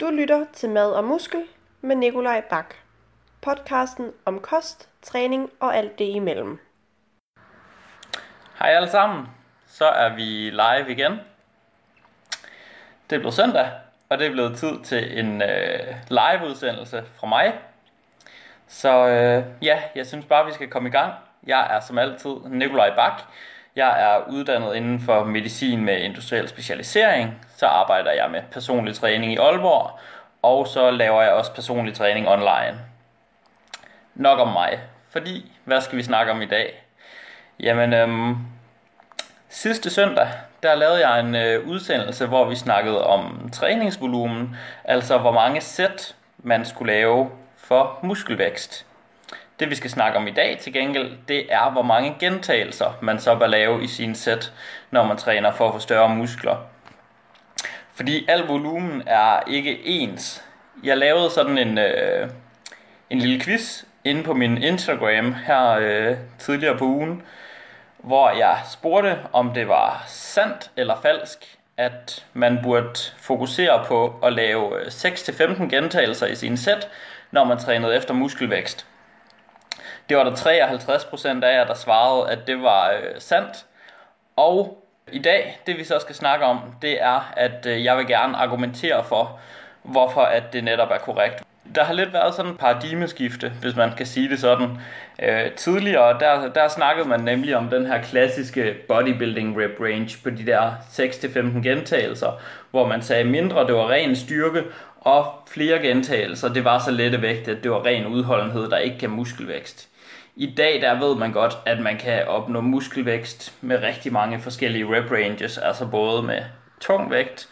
Du lytter til Mad og Muskel med Nikolaj Bak. Podcasten om kost, træning og alt det imellem. Hej alle sammen, så er vi live igen. Det er blevet søndag, og det er blevet tid til en øh, live-udsendelse fra mig. Så øh, ja, jeg synes bare, vi skal komme i gang. Jeg er som altid Nikolaj Bak. Jeg er uddannet inden for medicin med industriel specialisering. Så arbejder jeg med personlig træning i Aalborg, og så laver jeg også personlig træning online. Nok om mig, fordi hvad skal vi snakke om i dag? Jamen, øhm, sidste søndag, der lavede jeg en øh, udsendelse, hvor vi snakkede om træningsvolumen, altså hvor mange sæt man skulle lave for muskelvækst. Det vi skal snakke om i dag til gengæld, det er hvor mange gentagelser man så bør lave i sin sæt, når man træner for at få større muskler. Fordi al volumen er ikke ens. Jeg lavede sådan en, øh, en lille quiz inde på min Instagram her øh, tidligere på ugen, hvor jeg spurgte, om det var sandt eller falsk, at man burde fokusere på at lave øh, 6-15 gentagelser i sin sæt, når man trænede efter muskelvækst. Det var der 53% af jer, der svarede, at det var øh, sandt. Og i dag, det vi så skal snakke om, det er, at øh, jeg vil gerne argumentere for, hvorfor at det netop er korrekt. Der har lidt været sådan en paradigmeskifte, hvis man kan sige det sådan. Øh, tidligere, der, der snakkede man nemlig om den her klassiske bodybuilding rep range på de der 6-15 gentagelser, hvor man sagde mindre, det var ren styrke, og flere gentagelser, det var så lette vægt, at det var ren udholdenhed, der ikke kan muskelvækst. I dag der ved man godt, at man kan opnå muskelvækst med rigtig mange forskellige rep ranges, altså både med tung vægt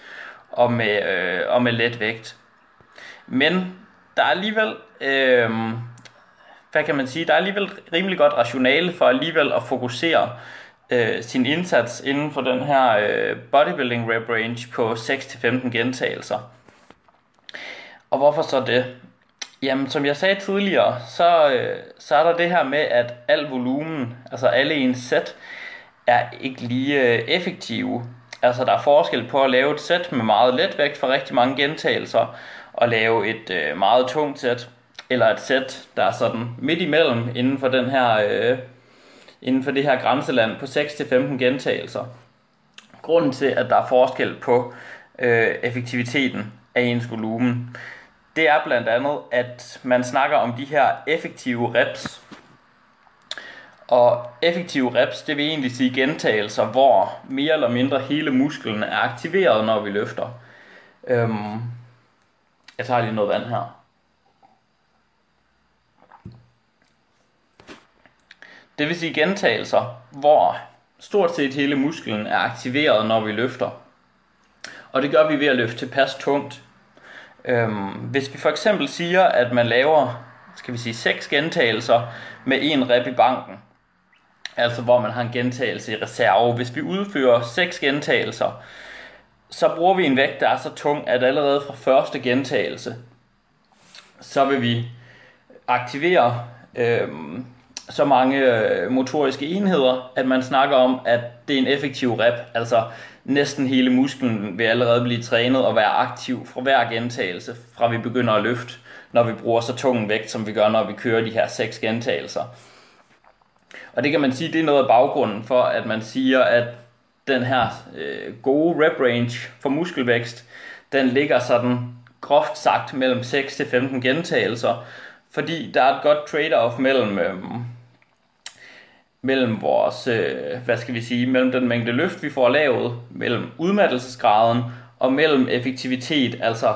og med, øh, og med let vægt. Men der er alligevel, øh, hvad kan man sige, der er alligevel rimelig godt rationale for alligevel at fokusere øh, sin indsats inden for den her øh, bodybuilding rep range på 6-15 gentagelser. Og hvorfor så det? Jamen, som jeg sagde tidligere, så, øh, så er der det her med, at al volumen, altså alle ens sæt, er ikke lige øh, effektive. Altså, der er forskel på at lave et sæt med meget let vægt for rigtig mange gentagelser, og lave et øh, meget tungt sæt, eller et sæt, der er sådan midt imellem inden for den her, øh, inden for det her grænseland på 6-15 gentagelser. Grunden til, at der er forskel på øh, effektiviteten af ens volumen, det er blandt andet, at man snakker om de her effektive reps. Og effektive reps, det vil egentlig sige gentagelser, hvor mere eller mindre hele musklen er aktiveret, når vi løfter. Øhm, jeg tager lige noget vand her. Det vil sige gentagelser, hvor stort set hele musklen er aktiveret, når vi løfter. Og det gør vi ved at løfte tilpas tungt. Øhm, hvis vi for eksempel siger, at man laver, skal vi sige, 6 gentagelser med en rep i banken, altså hvor man har en gentagelse i reserve. Hvis vi udfører 6 gentagelser, så bruger vi en vægt, der er så tung, at allerede fra første gentagelse, så vil vi aktivere øhm, så mange øh, motoriske enheder, at man snakker om, at det er en effektiv rep. Altså næsten hele musklen vil allerede blive trænet og være aktiv fra hver gentagelse, fra vi begynder at løfte, når vi bruger så tung vægt, som vi gør, når vi kører de her seks gentagelser. Og det kan man sige, det er noget af baggrunden for, at man siger, at den her øh, gode rep range for muskelvækst, den ligger sådan groft sagt mellem 6 til 15 gentagelser, fordi der er et godt trade-off mellem, øh, mellem vores, øh, hvad skal vi sige, mellem den mængde løft, vi får lavet, mellem udmattelsesgraden og mellem effektivitet. Altså,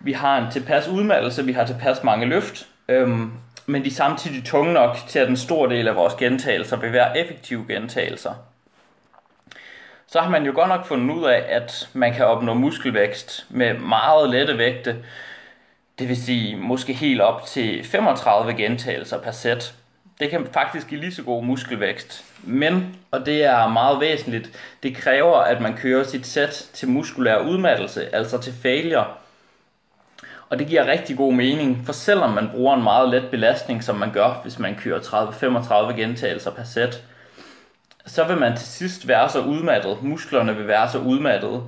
vi har en tilpas udmattelse, vi har tilpas mange løft, øhm, men de er samtidig tunge nok til, at en stor del af vores gentagelser vil være effektive gentagelser. Så har man jo godt nok fundet ud af, at man kan opnå muskelvækst med meget lette vægte, det vil sige måske helt op til 35 gentagelser per sæt det kan faktisk give lige så god muskelvækst. Men, og det er meget væsentligt, det kræver, at man kører sit sæt til muskulær udmattelse, altså til failure. Og det giver rigtig god mening, for selvom man bruger en meget let belastning, som man gør, hvis man kører 30-35 gentagelser per sæt, så vil man til sidst være så udmattet, musklerne vil være så udmattet,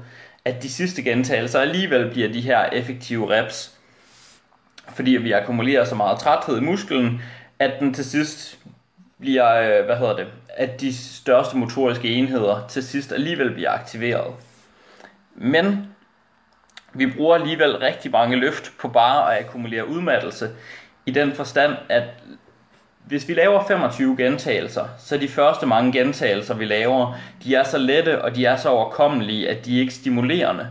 at de sidste gentagelser alligevel bliver de her effektive reps, fordi vi akkumulerer så meget træthed i musklen, at den til sidst bliver, øh, hvad hedder det, at de største motoriske enheder til sidst alligevel bliver aktiveret. Men vi bruger alligevel rigtig mange løft på bare at akkumulere udmattelse, i den forstand, at hvis vi laver 25 gentagelser, så de første mange gentagelser, vi laver, de er så lette og de er så overkommelige, at de er ikke stimulerende.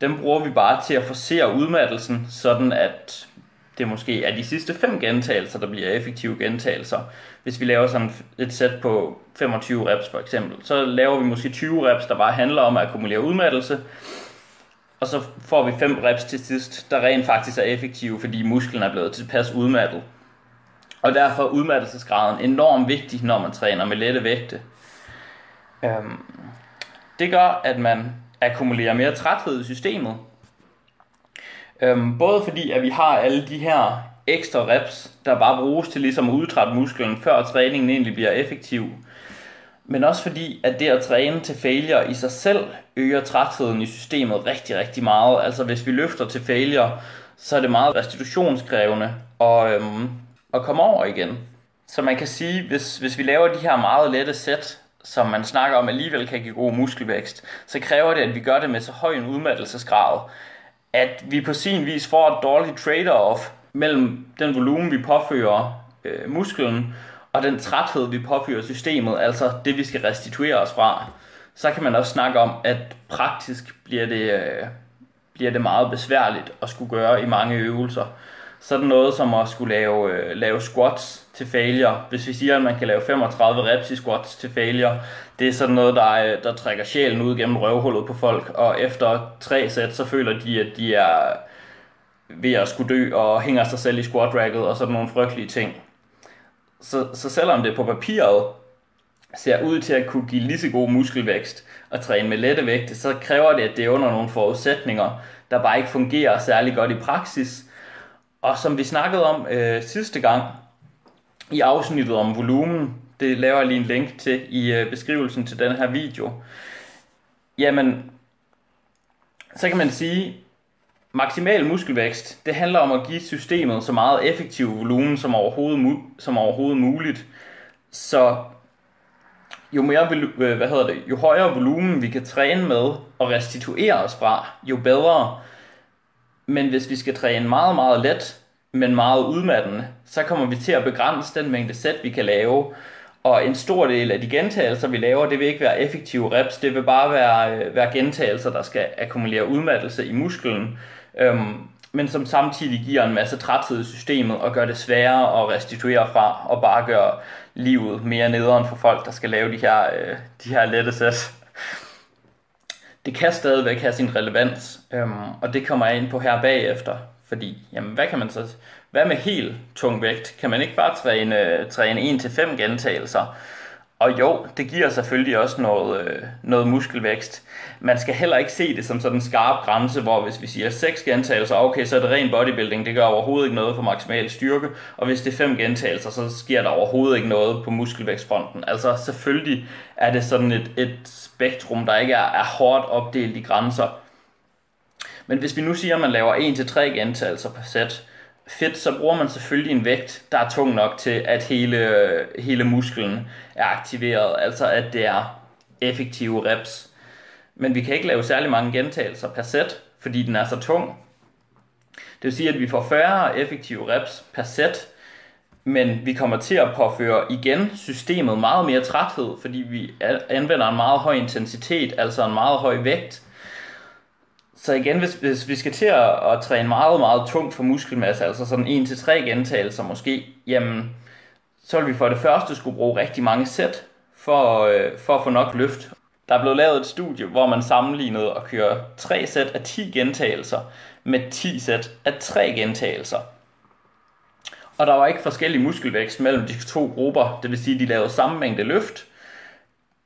Dem bruger vi bare til at forcere udmattelsen, sådan at det måske er de sidste fem gentagelser, der bliver effektive gentagelser. Hvis vi laver sådan et sæt på 25 reps for eksempel, så laver vi måske 20 reps, der bare handler om at akkumulere udmattelse, og så får vi fem reps til sidst, der rent faktisk er effektive, fordi musklen er blevet tilpas udmattet. Og derfor er udmattelsesgraden enormt vigtig, når man træner med lette vægte. Øhm, det gør, at man akkumulerer mere træthed i systemet. Øhm, både fordi, at vi har alle de her ekstra reps, der bare bruges til ligesom at udtrætte musklen, før træningen egentlig bliver effektiv. Men også fordi, at det at træne til failure i sig selv øger trætheden i systemet rigtig, rigtig meget. Altså hvis vi løfter til failure, så er det meget restitutionskrævende og, øhm, at komme over igen. Så man kan sige, hvis, hvis vi laver de her meget lette sæt, som man snakker om alligevel kan give god muskelvækst, så kræver det, at vi gør det med så høj en udmattelsesgrad, at vi på sin vis får et dårligt trade-off mellem den volumen, vi påfører øh, musklen, og den træthed, vi påfører systemet, altså det, vi skal restituere os fra, så kan man også snakke om, at praktisk bliver det, øh, bliver det meget besværligt at skulle gøre i mange øvelser. Sådan noget som at skulle lave, øh, lave squats til failure. Hvis vi siger, at man kan lave 35 reps i squats til failure, det er sådan noget, der, øh, der trækker sjælen ud gennem røvhullet på folk, og efter tre sæt, så føler de, at de er ved at skulle dø og hænger sig selv i squat racket og sådan nogle frygtelige ting. Så, så selvom det på papiret ser ud til at kunne give lige så god muskelvækst og træne med lette vægte, så kræver det, at det er under nogle forudsætninger, der bare ikke fungerer særlig godt i praksis. Og som vi snakkede om øh, sidste gang i afsnittet om volumen, det laver jeg lige en link til i øh, beskrivelsen til den her video, jamen, så kan man sige, Maksimal muskelvækst, det handler om at give systemet så meget effektiv volumen som overhovedet, som overhovedet muligt. Så jo mere, øh, hvad hedder det, jo højere volumen vi kan træne med og restituere os fra, jo bedre. Men hvis vi skal træne meget, meget let, men meget udmattende, så kommer vi til at begrænse den mængde sæt, vi kan lave. Og en stor del af de gentagelser, vi laver, det vil ikke være effektive reps, det vil bare være, øh, være gentagelser, der skal akkumulere udmattelse i musklen øhm, men som samtidig giver en masse træthed i systemet og gør det sværere at restituere fra og bare gøre livet mere nederen for folk, der skal lave de her, øh, de her lette sæt. Det kan stadigvæk have sin relevans, øhm, og det kommer jeg ind på her bagefter, fordi jamen, hvad kan man så hvad med helt tung vægt? Kan man ikke bare træne, træne 1-5 gentagelser? Og jo, det giver selvfølgelig også noget, øh, noget muskelvækst. Man skal heller ikke se det som sådan en skarp grænse, hvor hvis vi siger 6 gentagelser, okay, så er det ren bodybuilding, det gør overhovedet ikke noget for maksimal styrke. Og hvis det er 5 gentagelser, så sker der overhovedet ikke noget på muskelvækstfronten. Altså selvfølgelig er det sådan et, et spektrum, der ikke er, er hårdt opdelt i grænser. Men hvis vi nu siger, at man laver 1-3 gentagelser per sæt, fedt, så bruger man selvfølgelig en vægt, der er tung nok til, at hele, hele musklen er aktiveret, altså at det er effektive reps. Men vi kan ikke lave særlig mange gentagelser per sæt, fordi den er så tung. Det vil sige, at vi får færre effektive reps per sæt, men vi kommer til at påføre igen systemet meget mere træthed, fordi vi anvender en meget høj intensitet, altså en meget høj vægt, så igen, hvis, hvis vi skal til at, at træne meget, meget tungt for muskelmasse, altså sådan 1-3 gentagelser måske, jamen, så vil vi for det første skulle bruge rigtig mange sæt for, øh, for at få nok løft. Der er blevet lavet et studie, hvor man sammenlignede at køre 3 sæt af 10 gentagelser med 10 sæt af 3 gentagelser. Og der var ikke forskellig muskelvækst mellem de to grupper, det vil sige, at de lavede samme mængde løft,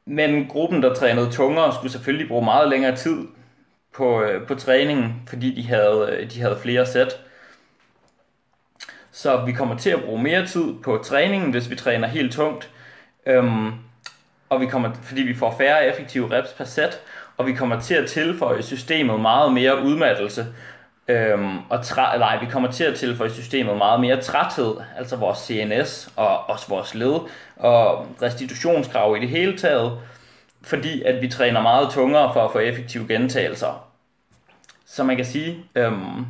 men gruppen, der trænede tungere, skulle selvfølgelig bruge meget længere tid på, øh, på træningen, fordi de havde, øh, de havde flere sæt. Så vi kommer til at bruge mere tid på træningen, hvis vi træner helt tungt. Øhm, og vi kommer, fordi vi får færre effektive reps per sæt. og vi kommer til at tilføje systemet meget mere udmattelse, øhm, og træ, nej, vi kommer til at tilføje systemet meget mere træthed, altså vores CNS og også vores led, og restitutionskrav i det hele taget, fordi at vi træner meget tungere for at få effektive gentagelser. Så man kan sige, øhm,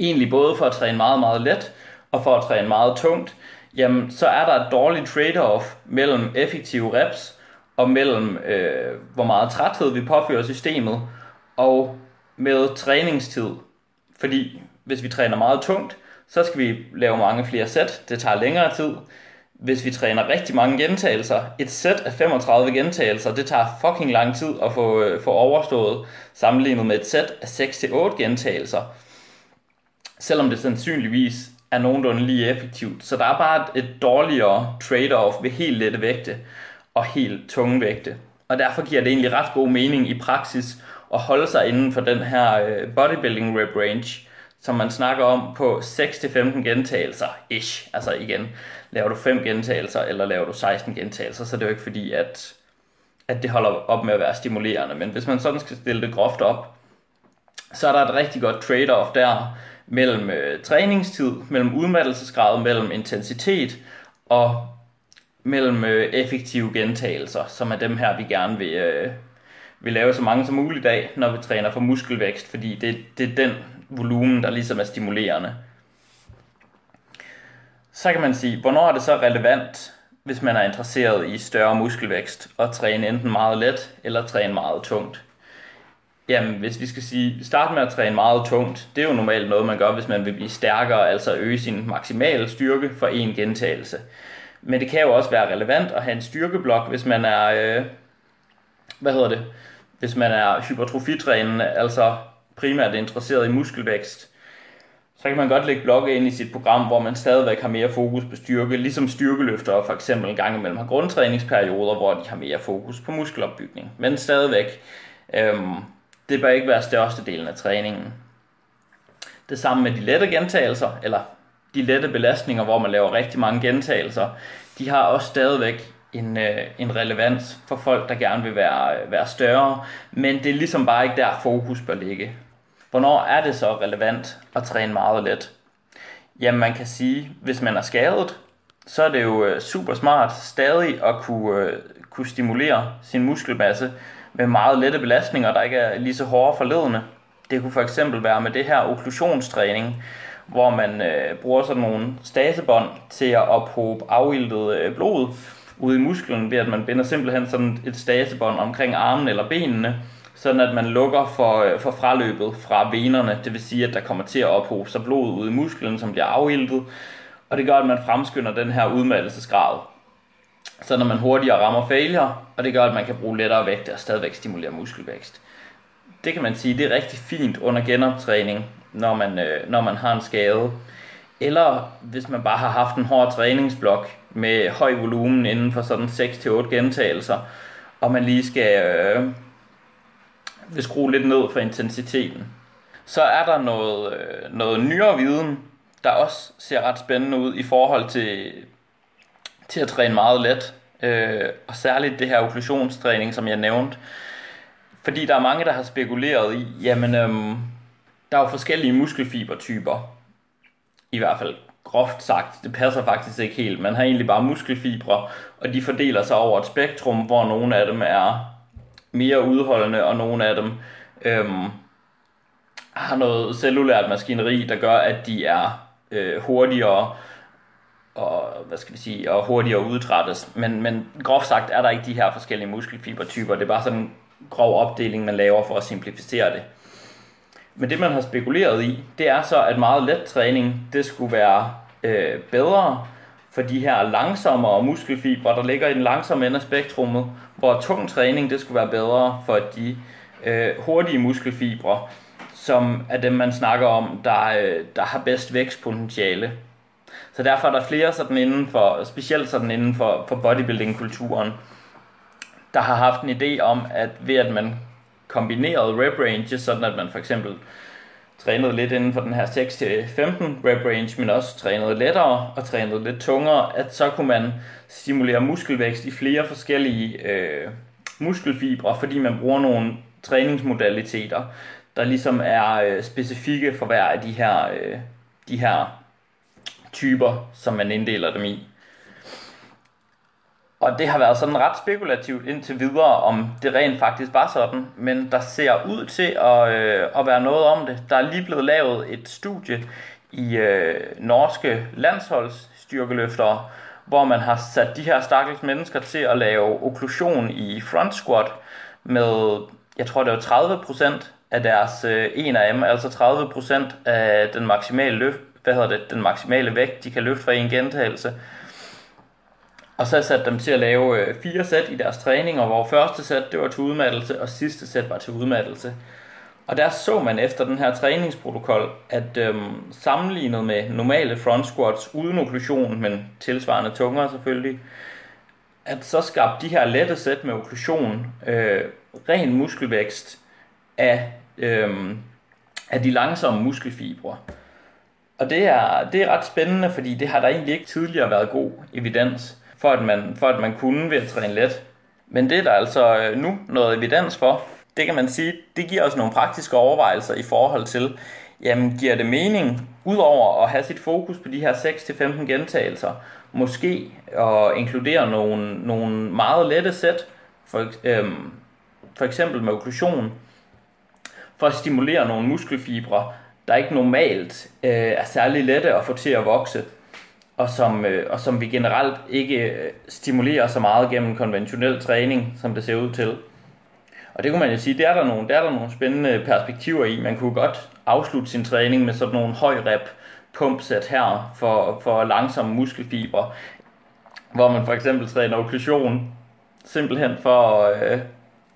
egentlig både for at træne meget, meget let, og for at træne meget tungt, jamen så er der et dårligt trade-off mellem effektive reps, og mellem øh, hvor meget træthed vi påfører systemet, og med træningstid. Fordi hvis vi træner meget tungt, så skal vi lave mange flere sæt. Det tager længere tid. Hvis vi træner rigtig mange gentagelser, et sæt af 35 gentagelser, det tager fucking lang tid at få, øh, få overstået, sammenlignet med et sæt af 6-8 gentagelser. Selvom det sandsynligvis er nogenlunde lige effektivt. Så der er bare et, et dårligere trade-off ved helt lette vægte og helt tunge vægte. Og derfor giver det egentlig ret god mening i praksis at holde sig inden for den her øh, bodybuilding rep range, som man snakker om på 6-15 gentagelser, ish. Altså igen, laver du 5 gentagelser, eller laver du 16 gentagelser, så det er jo ikke fordi, at, at det holder op med at være stimulerende. Men hvis man sådan skal stille det groft op, så er der et rigtig godt trade-off der mellem øh, træningstid, mellem udmattelsesgrad, mellem intensitet og mellem øh, effektive gentagelser, som er dem her, vi gerne vil, øh, vil lave så mange som muligt af, når vi træner for muskelvækst, fordi det, det er den volumen, der ligesom er stimulerende. Så kan man sige, hvornår er det så relevant, hvis man er interesseret i større muskelvækst, at træne enten meget let eller træne meget tungt? Jamen, hvis vi skal sige, starte med at træne meget tungt, det er jo normalt noget, man gør, hvis man vil blive stærkere, altså øge sin maksimale styrke for en gentagelse. Men det kan jo også være relevant at have en styrkeblok, hvis man er, øh, hvad hedder det, hvis man er hypertrofitrænende, altså primært interesseret i muskelvækst, så kan man godt lægge blokke ind i sit program, hvor man stadigvæk har mere fokus på styrke, ligesom styrkeløfter for eksempel en gang imellem har grundtræningsperioder, hvor de har mere fokus på muskelopbygning. Men stadigvæk, øhm, det bør ikke være størstedelen af træningen. Det samme med de lette gentagelser, eller de lette belastninger, hvor man laver rigtig mange gentagelser, de har også stadigvæk en, øh, en relevans for folk, der gerne vil være, øh, være større, men det er ligesom bare ikke der fokus bør ligge. Hvornår er det så relevant at træne meget let? Jamen man kan sige, hvis man er skadet, så er det jo øh, super smart stadig at kunne, øh, kunne stimulere sin muskelmasse med meget lette belastninger, der ikke er lige så hårde forledende. Det kunne for eksempel være med det her okklusionstræning, hvor man øh, bruger sådan nogle stasebånd til at ophobe afildet øh, blod ude i musklen, ved at man binder simpelthen sådan et stasebånd omkring armen eller benene, sådan at man lukker for, øh, for fraløbet fra venerne, det vil sige, at der kommer til at ophobe sig blod ude i musklen, som bliver afildet, og det gør, at man fremskynder den her udmattelsesgrad. Så når man hurtigere rammer failure, og det gør, at man kan bruge lettere vægt og stadigvæk stimulere muskelvækst. Det kan man sige, det er rigtig fint under genoptræning, når man, øh, når man har en skade. Eller hvis man bare har haft en hård træningsblok med høj volumen inden for sådan 6-8 gentagelser, og man lige skal øh, vil skrue lidt ned for intensiteten. Så er der noget, øh, noget nyere viden, der også ser ret spændende ud i forhold til, til at træne meget let. Øh, og særligt det her okklusionstræning, som jeg nævnte. Fordi der er mange, der har spekuleret i, jamen øhm, der er jo forskellige muskelfibertyper. I hvert fald groft sagt. Det passer faktisk ikke helt. Man har egentlig bare muskelfibre, og de fordeler sig over et spektrum, hvor nogle af dem er mere udholdende, og nogle af dem øhm, har noget cellulært maskineri, der gør, at de er øh, hurtigere og hvad skal vi sige, og hurtigere udtrættes. Men, men groft sagt er der ikke de her forskellige muskelfibertyper. Det er bare sådan en grov opdeling, man laver for at simplificere det. Men det man har spekuleret i, det er så, at meget let træning, det skulle være øh, bedre for de her langsommere muskelfibre, der ligger i den langsomme ende af spektrummet, hvor tung træning, det skulle være bedre for de øh, hurtige muskelfibre, som er dem, man snakker om, der, øh, der har bedst vækstpotentiale. Så derfor er der flere sådan inden for, specielt sådan inden for, for bodybuilding-kulturen, der har haft en idé om, at ved at man kombinerede rep ranges, sådan at man for eksempel trænede lidt inden for den her 6-15 rep range, men også trænede lettere og trænede lidt tungere, at så kunne man stimulere muskelvækst i flere forskellige øh, muskelfibre, fordi man bruger nogle træningsmodaliteter, der ligesom er øh, specifikke for hver af de her, øh, de her typer, som man inddeler dem i. Og det har været sådan ret spekulativt indtil videre, om det rent faktisk var sådan, men der ser ud til at, øh, at være noget om det. Der er lige blevet lavet et studie i øh, norske landsholdsstyrkeløftere, hvor man har sat de her stakkels mennesker til at lave okklusion i front squat med, jeg tror det var 30% af deres øh, en af dem, altså 30% af den maksimale løft, hvad hedder det, den maksimale vægt, de kan løfte fra en gentagelse. Og så satte dem til at lave øh, fire sæt i deres træninger, hvor første sæt det var til udmattelse, og sidste sæt var til udmattelse. Og der så man efter den her træningsprotokol, at øhm, sammenlignet med normale front squats uden okklusion, men tilsvarende tungere selvfølgelig, at så skabte de her lette sæt med okklusion øh, ren muskelvækst af, øhm, af de langsomme muskelfibre. Og det er, det er ret spændende, fordi det har der egentlig ikke tidligere været god evidens for, at man, for at man kunne ved at træne let. Men det er der altså øh, nu noget evidens for, det kan man sige, det giver os nogle praktiske overvejelser i forhold til, jamen giver det mening, udover at have sit fokus på de her 6-15 gentagelser, måske at inkludere nogle, nogle meget lette sæt, for, øhm, for eksempel med okklusion, for at stimulere nogle muskelfibre, der ikke normalt øh, er særlig lette at få til at vokse, og som, øh, og som vi generelt ikke øh, stimulerer så meget gennem konventionel træning, som det ser ud til. Og det kunne man jo sige, der er der nogle, der er der nogle spændende perspektiver i. Man kunne godt afslutte sin træning med sådan nogle høj rep pumpsæt her for, for langsomme muskelfibre, hvor man for eksempel træner okklusion, simpelthen for, øh,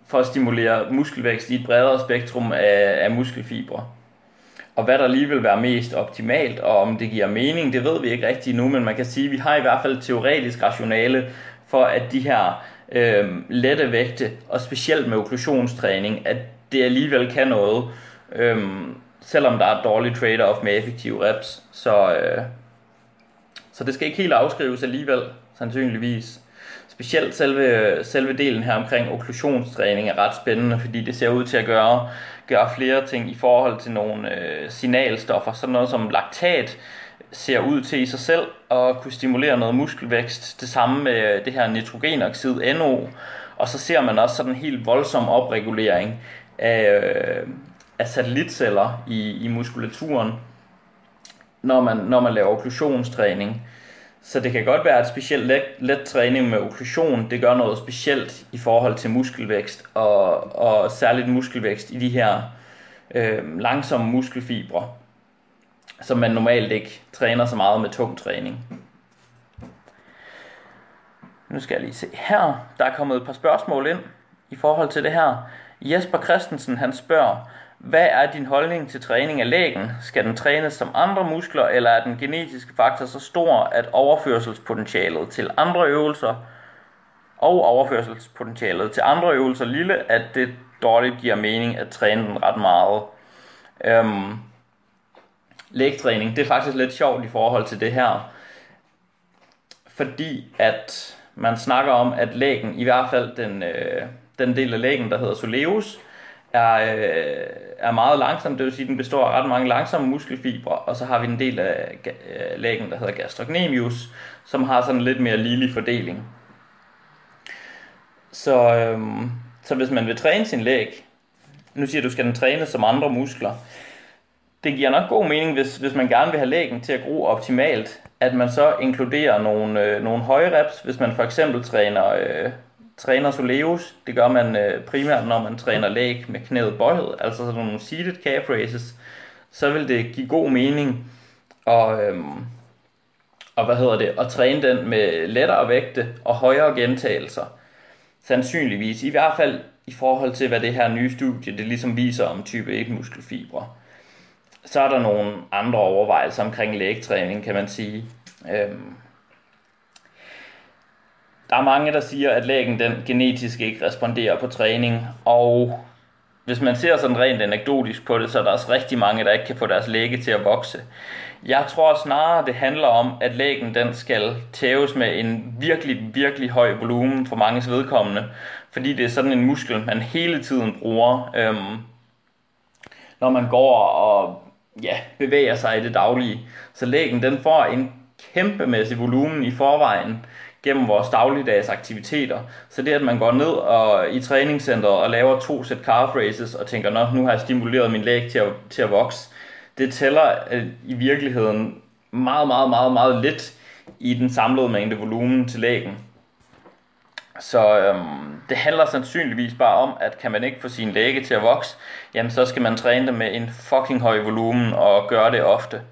for at stimulere muskelvækst i et bredere spektrum af, af muskelfibre. Og hvad der lige vil være mest optimalt, og om det giver mening, det ved vi ikke rigtigt nu, men man kan sige, at vi har i hvert fald teoretisk rationale for, at de her øh, lette vægte, og specielt med okklusionstræning, at det alligevel kan noget, øh, selvom der er et dårligt trade-off med effektive reps. Så, øh, så det skal ikke helt afskrives alligevel, sandsynligvis. Specielt selve, selve delen her omkring okklusionstræning er ret spændende, fordi det ser ud til at gøre, gøre flere ting i forhold til nogle øh, signalstoffer, sådan noget som laktat, ser ud til i sig selv at kunne stimulere noget muskelvækst. Det samme med øh, det her nitrogenoxid, NO. Og så ser man også sådan en helt voldsom opregulering af, øh, af satellitceller i, i muskulaturen, når man, når man laver okklusionstræning. Så det kan godt være, at specielt let, let træning med okklusion, det gør noget specielt i forhold til muskelvækst, og, og særligt muskelvækst i de her øh, langsomme muskelfibre som man normalt ikke træner så meget med tung træning. Nu skal jeg lige se her. Der er kommet et par spørgsmål ind i forhold til det her. Jesper Christensen han spørger, hvad er din holdning til træning af lægen? Skal den trænes som andre muskler, eller er den genetiske faktor så stor, at overførselspotentialet til andre øvelser og overførselspotentialet til andre øvelser lille, at det dårligt giver mening at træne den ret meget? Øhm, lægtræning, det er faktisk lidt sjovt i forhold til det her. Fordi at man snakker om, at lægen, i hvert fald den, øh, den del af lægen, der hedder soleus, er, øh, er meget langsom, det vil sige, at den består af ret mange langsomme muskelfibre, og så har vi en del af øh, lægen, der hedder gastrocnemius, som har sådan en lidt mere ligelig fordeling. Så, øh, så hvis man vil træne sin læg, nu siger du, skal den træne som andre muskler, det giver nok god mening, hvis, hvis man gerne vil have lægen til at gro optimalt, at man så inkluderer nogle, øh, nogle høje reps, hvis man for eksempel træner, øh, træner soleus. Det gør man øh, primært, når man træner læg med knæet bøjet, altså sådan nogle seated calf raises. Så vil det give god mening at, øh, og hvad hedder det, at træne den med lettere vægte og højere gentagelser. Sandsynligvis, i hvert fald i forhold til, hvad det her nye studie det ligesom viser om type 1 muskelfibre så er der nogle andre overvejelser omkring lægtræning, kan man sige. Øhm, der er mange, der siger, at lægen den genetisk ikke responderer på træning, og hvis man ser sådan rent anekdotisk på det, så er der også rigtig mange, der ikke kan få deres læge til at vokse. Jeg tror snarere, det handler om, at lægen den skal tæves med en virkelig, virkelig høj volumen for mange vedkommende, fordi det er sådan en muskel, man hele tiden bruger, øhm, når man går og ja, bevæger sig i det daglige. Så lægen den får en kæmpemæssig volumen i forvejen gennem vores dagligdags aktiviteter. Så det, at man går ned og, i træningscenteret og laver to sæt calf raises og tænker, Nå, nu har jeg stimuleret min læg til at, til at vokse, det tæller øh, i virkeligheden meget, meget, meget, meget lidt i den samlede mængde volumen til lægen. Så øhm, det handler sandsynligvis bare om, at kan man ikke få sin læge til at vokse, jamen så skal man træne det med en fucking høj volumen og gøre det ofte.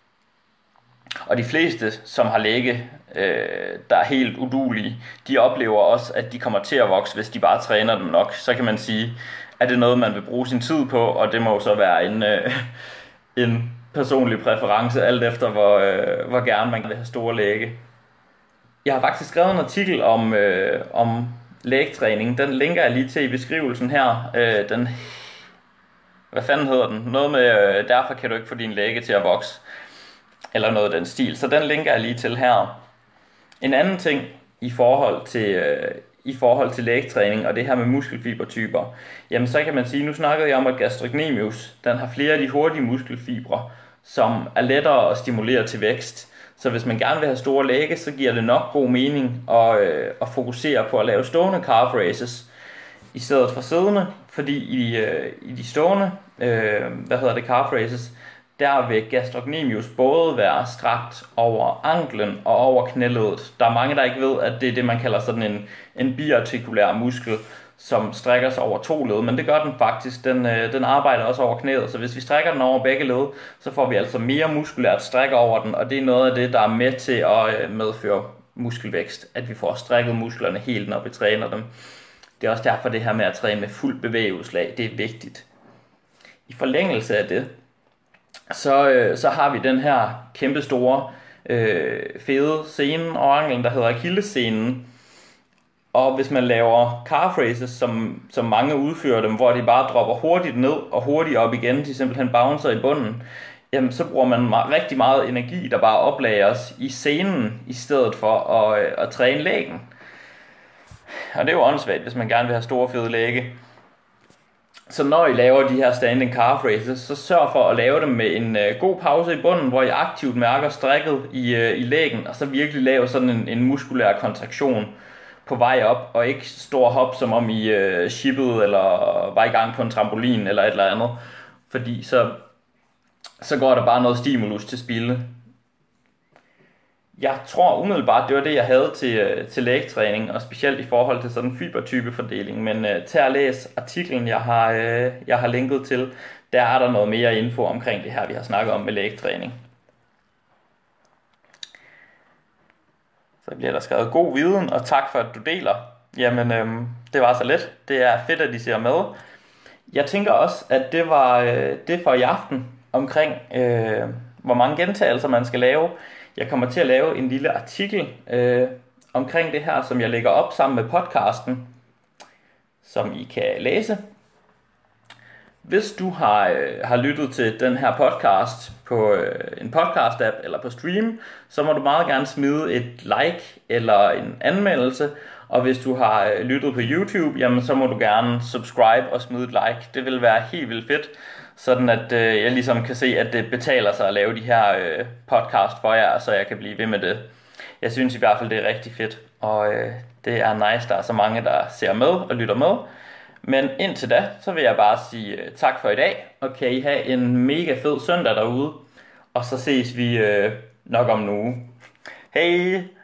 Og de fleste, som har læge, øh, der er helt udulige, de oplever også, at de kommer til at vokse, hvis de bare træner dem nok. Så kan man sige, at det er noget, man vil bruge sin tid på, og det må jo så være en, øh, en personlig præference, alt efter hvor, øh, hvor gerne man vil have store læge. Jeg har faktisk skrevet en artikel om, øh, om lægetræning. Den linker jeg lige til i beskrivelsen her. Øh, den, hvad fanden hedder den? Noget med, øh, derfor kan du ikke få din læge til at vokse. Eller noget af den stil. Så den linker jeg lige til her. En anden ting i forhold til, øh, i forhold til lægetræning og det her med muskelfibertyper, jamen så kan man sige, nu snakkede jeg om, at gastrocnemius, den har flere af de hurtige muskelfibre, som er lettere at stimulere til vækst. Så hvis man gerne vil have store lægge, så giver det nok god mening at, øh, at fokusere på at lave stående calf raises i stedet for siddende, fordi i, øh, i de stående, øh, hvad hedder det, calf raises, der vil gastrocnemius både være strakt over anklen og over knæledet. Der er mange, der ikke ved, at det er det, man kalder sådan en, en biartikulær muskel, som strækker sig over to led, men det gør den faktisk. Den, øh, den arbejder også over knæet, så hvis vi strækker den over begge led, så får vi altså mere muskulært stræk over den, og det er noget af det, der er med til at øh, medføre muskelvækst, at vi får strækket musklerne helt, når vi træner dem. Det er også derfor det her med at træne med fuld bevægeudslag, det er vigtigt. I forlængelse af det, så, øh, så har vi den her kæmpe store øh, fede scene og anklen, der hedder Achillescenen, og hvis man laver car phrases, som, som mange udfører dem, hvor de bare dropper hurtigt ned og hurtigt op igen, de simpelthen bouncer i bunden, jamen så bruger man meget, rigtig meget energi, der bare oplagres i scenen, i stedet for at, øh, at træne lægen. Og det er jo åndssvagt, hvis man gerne vil have store fede læge. Så når I laver de her standing calf raises, så sørg for at lave dem med en øh, god pause i bunden, hvor I aktivt mærker strækket i, øh, i lægen, og så virkelig lave sådan en, en muskulær kontraktion på vej op, og ikke stor hop, som om I øh, shippede, eller var i gang på en trampolin, eller et eller andet. Fordi så, så går der bare noget stimulus til spilde. Jeg tror umiddelbart, det var det, jeg havde til, øh, til lægetræning, og specielt i forhold til sådan en fibertypefordeling. Men øh, til at læse artiklen, jeg har, øh, jeg har linket til, der er der noget mere info omkring det her, vi har snakket om med lægetræning. Så bliver der skrevet god viden, og tak for at du deler. Jamen, øhm, det var så let. Det er fedt, at de ser med. Jeg tænker også, at det var øh, det for i aften omkring, øh, hvor mange gentagelser man skal lave. Jeg kommer til at lave en lille artikel øh, omkring det her, som jeg lægger op sammen med podcasten, som I kan læse. Hvis du har, øh, har lyttet til den her podcast på øh, en podcast-app eller på stream, så må du meget gerne smide et like eller en anmeldelse. Og hvis du har øh, lyttet på YouTube, jamen så må du gerne subscribe og smide et like. Det vil være helt vildt fedt, sådan at øh, jeg ligesom kan se, at det betaler sig at lave de her øh, podcast for jer, så jeg kan blive ved med det. Jeg synes i hvert fald, det er rigtig fedt, og øh, det er nice, der er så mange, der ser med og lytter med. Men indtil da, så vil jeg bare sige øh, tak for i dag, og kan I have en mega fed søndag derude, og så ses vi øh, nok om nu. Hej!